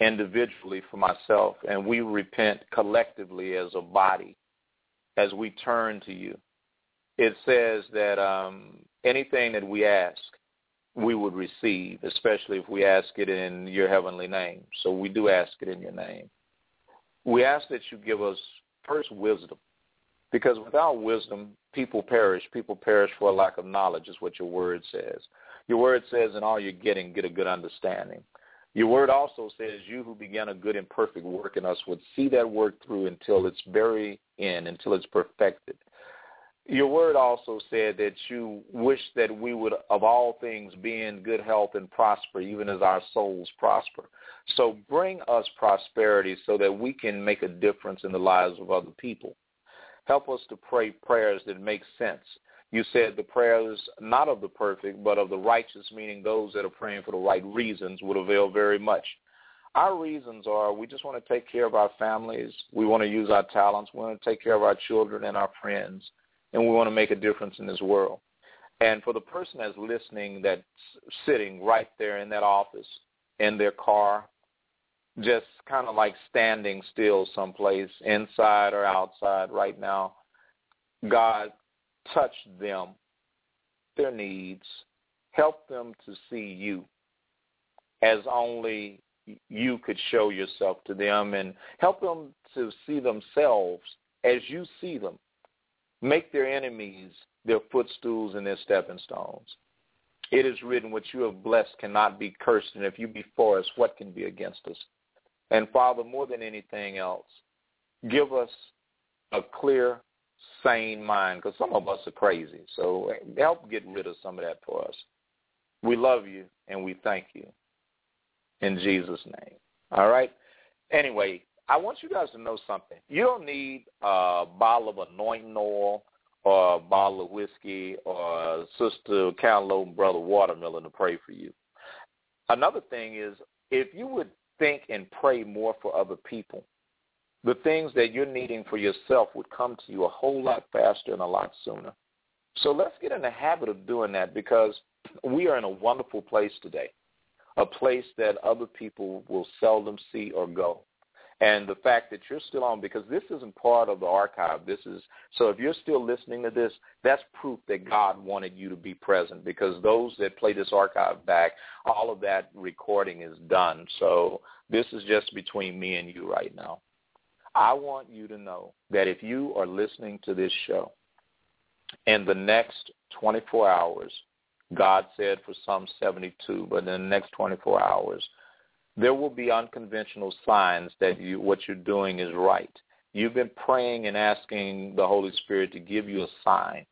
individually for myself, and we repent collectively as a body as we turn to you. It says that um, anything that we ask, we would receive, especially if we ask it in your heavenly name. So we do ask it in your name. We ask that you give us first wisdom, because without wisdom, people perish. People perish for a lack of knowledge, is what your word says. Your word says, in all you're getting, get a good understanding. Your word also says, you who began a good and perfect work in us would see that work through until it's very end, until it's perfected. Your word also said that you wish that we would, of all things, be in good health and prosper, even as our souls prosper. So bring us prosperity so that we can make a difference in the lives of other people. Help us to pray prayers that make sense you said the prayers not of the perfect, but of the righteous, meaning those that are praying for the right reasons, would avail very much. Our reasons are we just want to take care of our families. We want to use our talents. We want to take care of our children and our friends. And we want to make a difference in this world. And for the person that's listening that's sitting right there in that office, in their car, just kind of like standing still someplace, inside or outside right now, God, touch them, their needs, help them to see you as only you could show yourself to them and help them to see themselves as you see them. Make their enemies their footstools and their stepping stones. It is written, what you have blessed cannot be cursed, and if you be for us, what can be against us? And Father, more than anything else, give us a clear sane mind because some of us are crazy. So help get rid of some of that for us. We love you and we thank you in Jesus' name. All right? Anyway, I want you guys to know something. You don't need a bottle of anointing oil or a bottle of whiskey or Sister Cantaloupe Brother Watermelon to pray for you. Another thing is if you would think and pray more for other people, the things that you're needing for yourself would come to you a whole lot faster and a lot sooner. So let's get in the habit of doing that because we are in a wonderful place today, a place that other people will seldom see or go. And the fact that you're still on, because this isn't part of the archive. This is so. If you're still listening to this, that's proof that God wanted you to be present. Because those that play this archive back, all of that recording is done. So this is just between me and you right now. I want you to know that if you are listening to this show in the next 24 hours, God said for some 72, but in the next 24 hours, there will be unconventional signs that you, what you're doing is right. You've been praying and asking the Holy Spirit to give you a sign.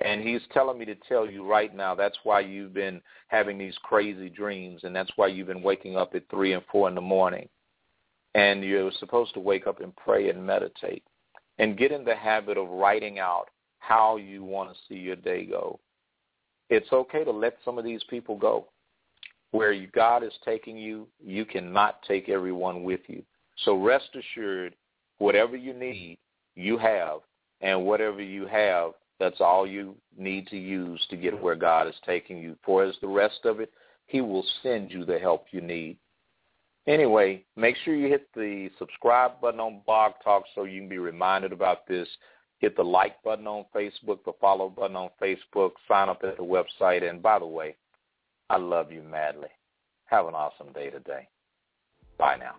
And he's telling me to tell you right now that's why you've been having these crazy dreams and that's why you've been waking up at 3 and 4 in the morning. And you're supposed to wake up and pray and meditate and get in the habit of writing out how you want to see your day go. It's okay to let some of these people go. Where God is taking you, you cannot take everyone with you. So rest assured, whatever you need, you have. And whatever you have, that's all you need to use to get where God is taking you. For as the rest of it, he will send you the help you need. Anyway, make sure you hit the subscribe button on Blog Talk so you can be reminded about this. Hit the like button on Facebook, the follow button on Facebook, sign up at the website. And by the way, I love you madly. Have an awesome day today. Bye now.